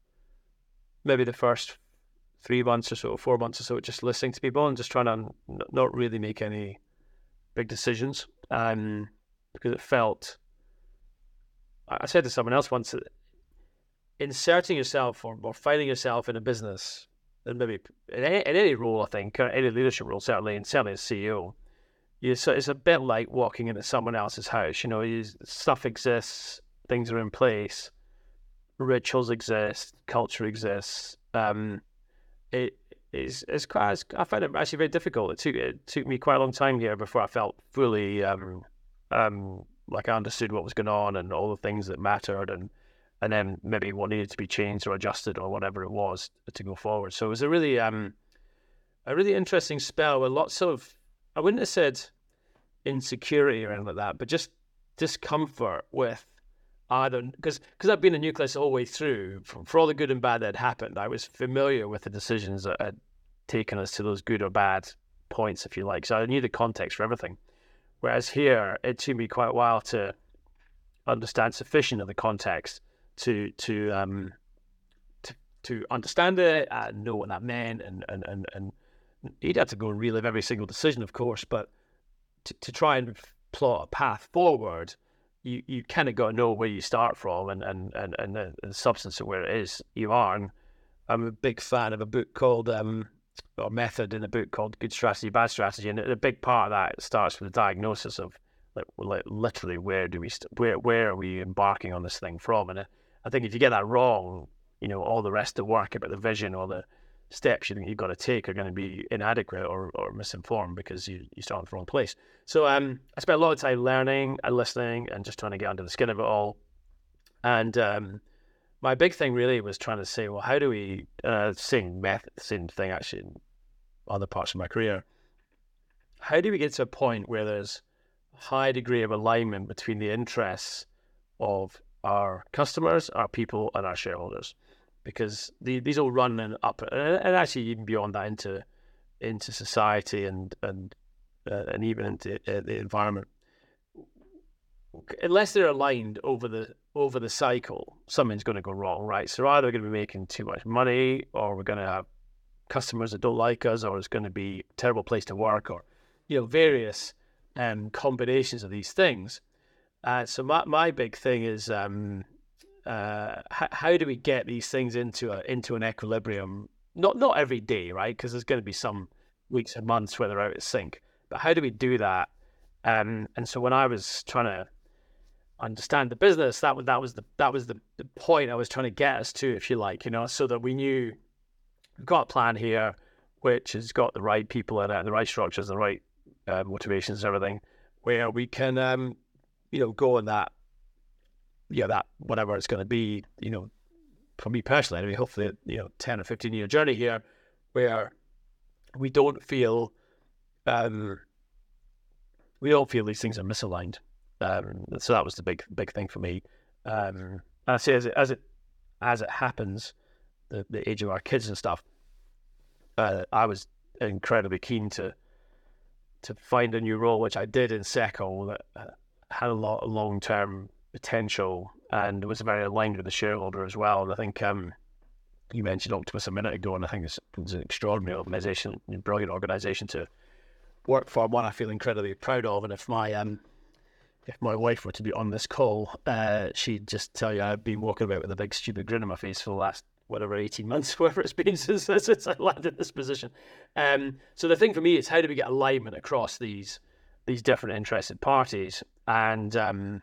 maybe the first three months or so, four months or so, just listening to people and just trying to n- not really make any big decisions. Um, because it felt. I said to someone else once inserting yourself or, or finding yourself in a business, and maybe in any, in any role, I think, any leadership role, certainly, and certainly as CEO, you, so it's a bit like walking into someone else's house. You know, you, stuff exists, things are in place, rituals exist, culture exists. Um, it is it's quite. I find it actually very difficult. It took it took me quite a long time here before I felt fully um, um, like I understood what was going on and all the things that mattered and and then maybe what needed to be changed or adjusted or whatever it was to go forward. So it was a really um a really interesting spell with lots of I wouldn't have said insecurity or anything like that, but just discomfort with either because because I've been a nucleus all the way through for, for all the good and bad that had happened. I was familiar with the decisions that had taken us to those good or bad points, if you like. So I knew the context for everything. Whereas here, it took me quite a while to understand sufficient of the context to to um to to understand it and know what that meant, and and and, and you'd have to go and relive every single decision, of course, but to, to try and plot a path forward, you, you kind of got to know where you start from and and and, and the, the substance of where it is you are. And I'm a big fan of a book called um, or method in a book called Good Strategy, Bad Strategy, and a big part of that starts with the diagnosis of like, like literally where do we st- where where are we embarking on this thing from? And I think if you get that wrong, you know all the rest of the work about the vision or the steps you think you've got to take are going to be inadequate or, or misinformed because you, you start in the wrong place. So um, I spent a lot of time learning and listening and just trying to get under the skin of it all. And um, my big thing really was trying to say, well, how do we uh, sing method, same thing actually in other parts of my career. How do we get to a point where there's a high degree of alignment between the interests of our customers, our people, and our shareholders? Because the, these all run and up, and actually even beyond that into into society and and uh, and even into uh, the environment. Unless they're aligned over the over the cycle, something's going to go wrong, right? So either we're going to be making too much money, or we're going to have customers that don't like us, or it's going to be a terrible place to work, or you know various um, combinations of these things. Uh, so my my big thing is um, uh, how, how do we get these things into a, into an equilibrium? Not not every day, right? Because there's going to be some weeks and months where they're out of sync. But how do we do that? Um, and so when I was trying to understand the business, that was that was the that was the, the point I was trying to get us to, if you like, you know, so that we knew we've got a plan here, which has got the right people in it, the right structures, the right uh, motivations, and everything, where we can, um, you know, go on that, yeah, that whatever it's going to be, you know, for me personally, anyway, hopefully, you know, ten or fifteen year journey here, where we don't feel, um, we don't feel these things are misaligned. Um, so that was the big big thing for me. Um, and I say as it as it as it happens, the, the age of our kids and stuff, uh, I was incredibly keen to to find a new role, which I did in Seccl that uh, had a lot of long term potential and was very aligned with the shareholder as well. And I think um, you mentioned Octopus a minute ago, and I think it's, it's an extraordinary organization, brilliant organization to work for. One I feel incredibly proud of, and if my um, if my wife were to be on this call, uh, she'd just tell you I've been walking about with a big stupid grin on my face for the last whatever 18 months, whatever it's been since, since I landed this position. Um, so the thing for me is how do we get alignment across these these different interested parties, and um,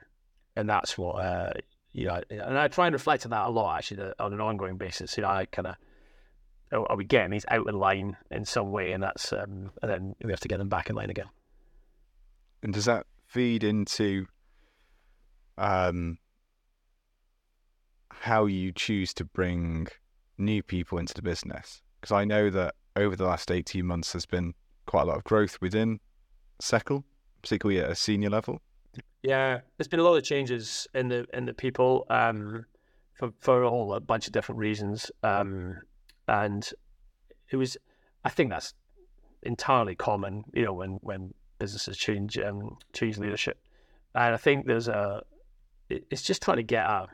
and that's what uh, you know, and I try and reflect on that a lot actually on an ongoing basis. You know, I kind of are we getting these out in line in some way, and that's um, and then we have to get them back in line again. And does that feed into um, how you choose to bring new people into the business? Because I know that over the last 18 months, there's been quite a lot of growth within Seccl, particularly at a senior level. Yeah, there's been a lot of changes in the in the people um, for for a whole bunch of different reasons, um, and it was. I think that's entirely common. You know, when when businesses change um, change leadership, and I think there's a. It's just trying to get a.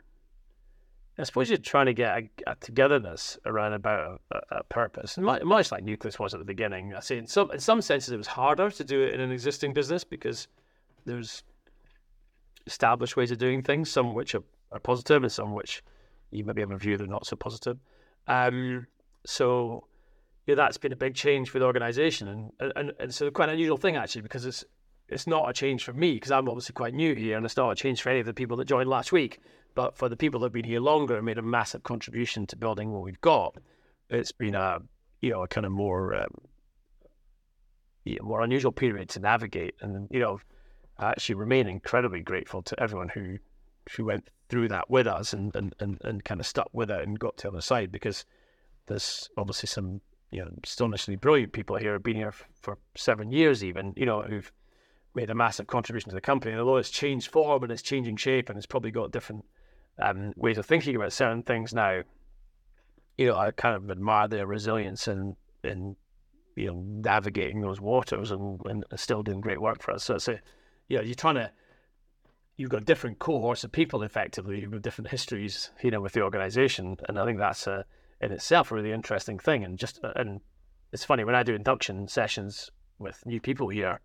I suppose you're trying to get a, a togetherness around about a, a, purpose, and much, much like Nucleus was at the beginning. I say in some in some senses it was harder to do it in an existing business because there's established ways of doing things, some which are, are positive and some which you maybe have a view they're not so positive. Um, so yeah, that's been a big change for the organisation, and, and and it's a quite an unusual thing actually because it's it's not a change for me because I'm obviously quite new here, and it's not a change for any of the people that joined last week. But for the people that have been here longer and made a massive contribution to building what we've got, it's been a you know a kind of more um, yeah, more unusual period to navigate, and you know I actually remain incredibly grateful to everyone who who went through that with us and, and, and, and kind of stuck with it and got to the other side because there's obviously some you know astonishingly brilliant people here who've been here f- for seven years even you know who've made a massive contribution to the company. And although it's changed form and it's changing shape and it's probably got different um, ways of thinking about certain things now. You know I kind of admire their resilience in in you know navigating those waters and, and still doing great work for us. So it's a you know, you're trying to, you've got different cohorts of people effectively with different histories, you know, with the organization. And I think that's a, in itself a really interesting thing. And just, uh, and it's funny when I do induction sessions with new people here,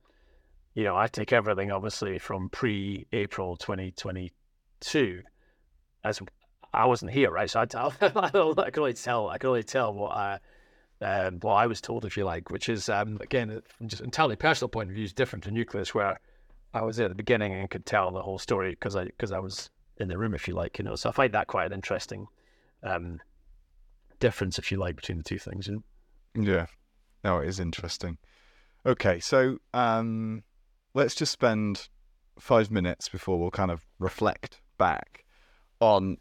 you know, I take everything obviously from pre April 2022 as I wasn't here, right? So I, tell, I can only tell, I can only tell what I, um, what I was told, if you like, which is um, again, just entirely personal point of view, is different to Nucleus, where I was there at the beginning and could tell the whole story because I because I was in the room, if you like, you know. So I find that quite an interesting um, difference, if you like, between the two things. You know? Yeah, no, it is interesting. Okay, so um, let's just spend five minutes before we'll kind of reflect back on,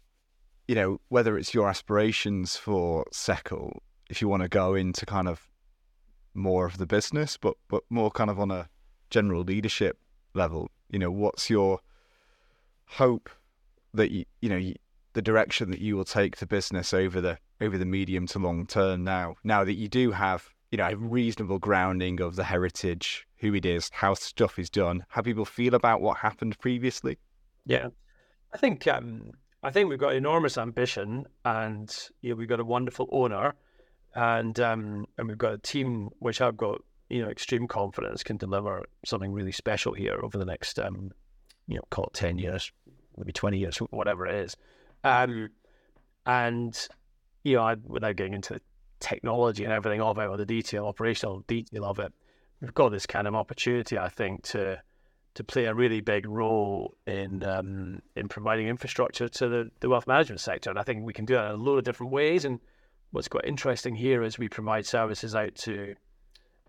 you know, whether it's your aspirations for Seccl, if you want to go into kind of more of the business, but but more kind of on a general leadership level, you know, what's your hope that you, you know, you, the direction that you will take the business over the over the medium to long term now, now that you do have, you know, a reasonable grounding of the heritage, who it is, how stuff is done, how people feel about what happened previously? Yeah. I think um I think we've got enormous ambition and you know, we've got a wonderful owner and um and we've got a team which I've got you know, extreme confidence can deliver something really special here over the next, um, you know, call it 10 years, maybe 20 years, whatever it is. Um, and, you know, I, without getting into the technology and everything of it or the detail, operational detail of it, we've got this kind of opportunity, I think, to to play a really big role in um, in providing infrastructure to the, the wealth management sector. And I think we can do that in a lot of different ways. And what's quite interesting here is we provide services out to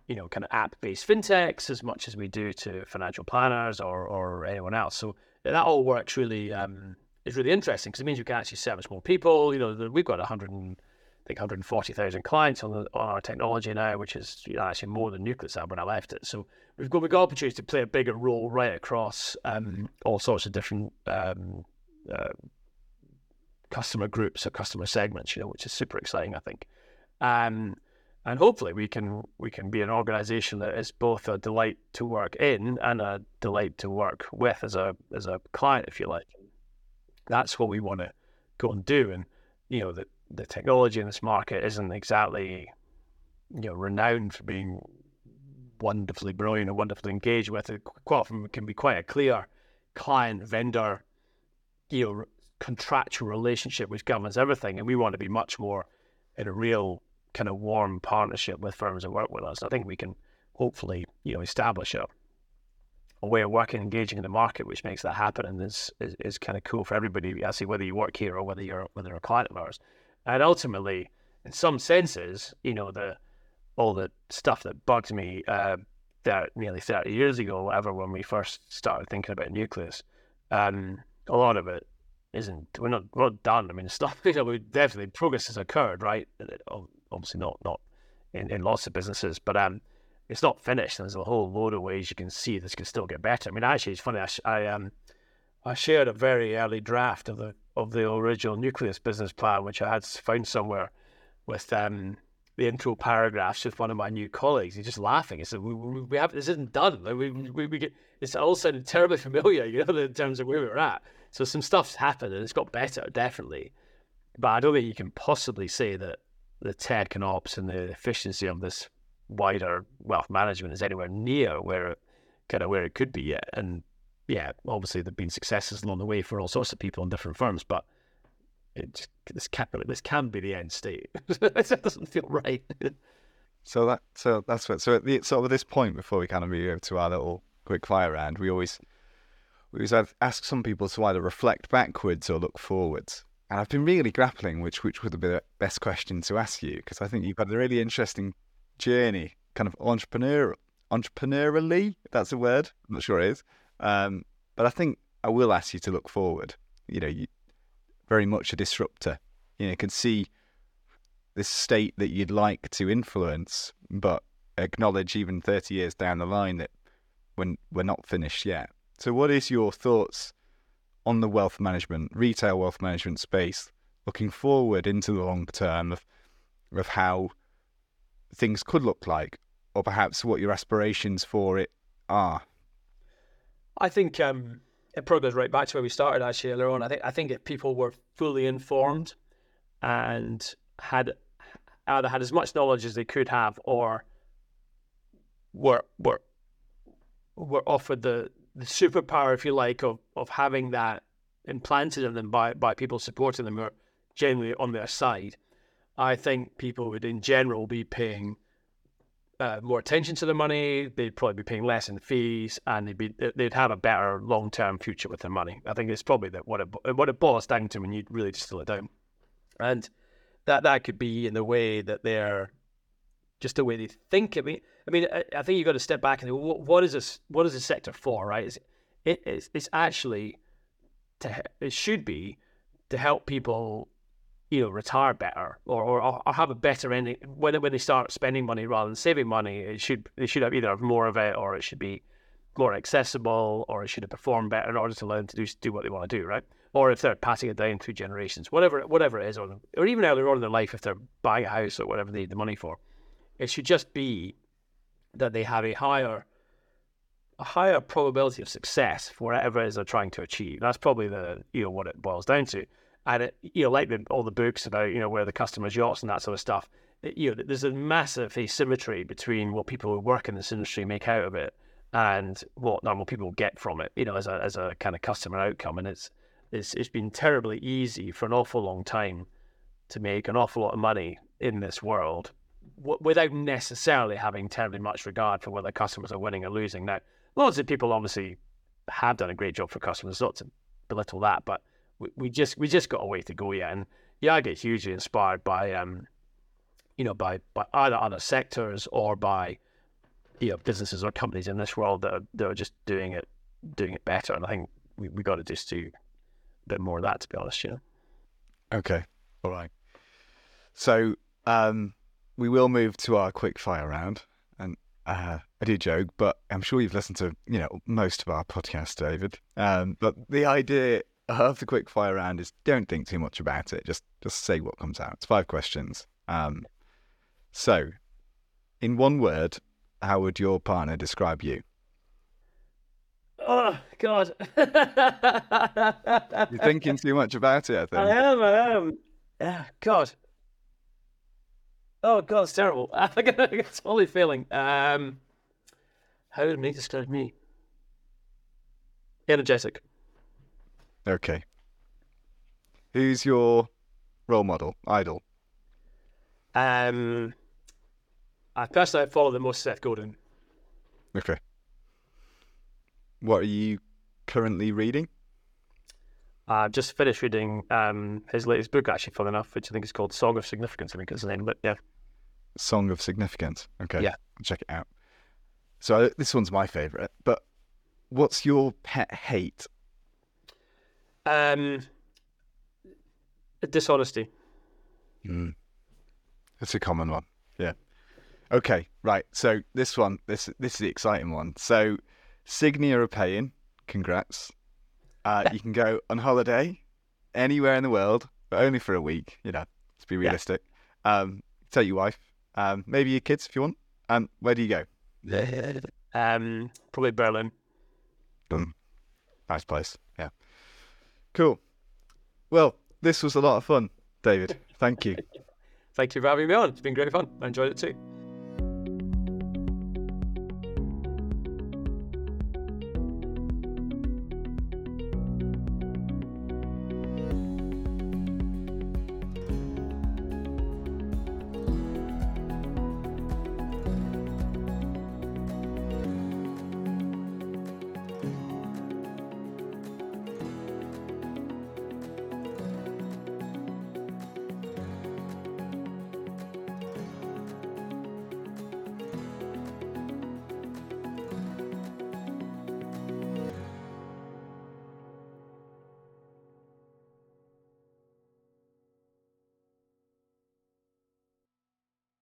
you know, kind of app-based fintechs as much as we do to financial planners or, or anyone else. So that all works really um, is really interesting because it means we can actually service more people. You know, we've got 100, I think 140,000 clients on, the, on our technology now, which is you know, actually more than Nucleus had when I left it. So we've got we've got opportunities to play a bigger role right across um, all sorts of different um, uh, customer groups or customer segments. You know, which is super exciting. I think. Um, and hopefully we can we can be an organization that is both a delight to work in and a delight to work with as a as a client if you like. That's what we want to go and do. And you know the the technology in this market isn't exactly you know renowned for being wonderfully brilliant or wonderfully engaged with it. Quite often can be quite a clear client vendor you know contractual relationship which governs everything. And we want to be much more in a real kind of warm partnership with firms that work with us. I think we can hopefully, you know, establish a, a way of working, engaging in the market, which makes that happen, and is is, is kind of cool for everybody. I see whether you work here or whether you're whether you're a client of ours, and ultimately, in some senses, you know, the all the stuff that bugged me uh, that nearly thirty years ago, whatever, when we first started thinking about Nucleus, um, a lot of it isn't. We're not we're not done. I mean, stuff. You know, we definitely progress has occurred, right? Obviously not not in, in lots of businesses, but um, it's not finished. There's a whole load of ways you can see this can still get better. I mean, actually, it's funny. I, I um, I shared a very early draft of the of the original Nucleus business plan, which I had found somewhere with um the intro paragraphs with one of my new colleagues. He's just laughing. He said, "We, we, we have this isn't done. Like, we, we, we get it's all sounded terribly familiar, you know, in terms of where we were at. So some stuff's happened and it's got better, definitely. But I don't think you can possibly say that the tech and ops and the efficiency of this wider wealth management is anywhere near where it, kind of where it could be yet. And yeah, obviously there've been successes along the way for all sorts of people in different firms, but it this can't be, this can be the end state. it doesn't feel right. so that so that's what so at the sort of at this point before we kind of move over to our little quick fire round, we always we always ask some people to either reflect backwards or look forwards. And I've been really grappling which which would be the best question to ask you because I think you've had a really interesting journey, kind of entrepreneur entrepreneurially. That's a word. I'm not sure it is. Um, but I think I will ask you to look forward. You know, you, very much a disruptor. You know, can see this state that you'd like to influence, but acknowledge even 30 years down the line that when we're not finished yet. So, what is your thoughts on the wealth management, retail wealth management space, looking forward into the long term of of how things could look like, or perhaps what your aspirations for it are? I think um, it probably goes right back to where we started actually earlier on. I think I think if people were fully informed and had either had as much knowledge as they could have, or were were were offered the the superpower, if you like, of of having that implanted in them by by people supporting them who are genuinely on their side, I think people would in general be paying uh, more attention to their money. They'd probably be paying less in fees, and they'd be they'd have a better long term future with their money. I think it's probably that what it what it boils down to when you really distill it down, and that that could be in the way that they're just the way they think. I mean, I mean, I, I think you've got to step back and think, what, is this? What is the sector for? Right? It's, it, it's it's actually to it should be to help people you know, retire better or, or, or have a better ending when when they start spending money rather than saving money. It should they should have either have more of it or it should be more accessible or it should have performed better in order to learn to do do what they want to do, right? Or if they're passing it down through generations, whatever whatever it is, or or even earlier on in their life, if they're buying a house or whatever they need the money for, it should just be that they have a higher a higher probability of success for whatever it is they're trying to achieve. That's probably the you know what it boils down to and it, you know, like the, all the books about you know where the customer's yachts and that sort of stuff. It, you know, there's a massive asymmetry between what people who work in this industry make out of it and what normal people get from it. You know, as a as a kind of customer outcome, and it's it's it's been terribly easy for an awful long time to make an awful lot of money in this world w- without necessarily having terribly much regard for whether customers are winning or losing. Now, lots of people obviously have done a great job for customers, not to belittle that, but we, we just we just got a way to go yet. And yeah, I get hugely inspired by um, you know, by by either other sectors or by you know businesses or companies in this world that are, that are just doing it doing it better. And I think we we got to just do a bit more of that, to be honest. You know. Okay. All right. So um, we will move to our quick fire round, and uh, I do joke, but I'm sure you've listened to you know most of our podcast, David. Um, but the idea of the quick fire round is don't think too much about it. Just just say what comes out. It's five questions. Um, so, in one word, how would your partner describe you? Oh God! You're thinking too much about it. I think. I am. I am. Yeah, God. Oh God, it's terrible. I'm totally failing. Um, how would me describe me? Energetic. Okay. Who's your role model, idol? Um, I personally follow the most Seth Godin. Okay. What are you currently reading? I've just finished reading um, his latest book, actually, fun enough, which I think is called Song of Significance. I think it's the name, but yeah. Song of Significance. Okay. Yeah. I'll check it out. So uh, this one's my favorite, but what's your pet hate um, dishonesty. Mm. That's a common one. Yeah. Okay. Right. So this one, this this is the exciting one. So Signia are paying. Congrats. Uh, you can go on holiday anywhere in the world, but only for a week. You know, to be realistic. Yeah. Um, tell your wife. Um, maybe your kids if you want. And where do you go? Um, probably Berlin. Nice place. Yeah. Cool. Well, this was a lot of fun, David. Thank you. Thank you for having me on. It's been great fun. I enjoyed it too.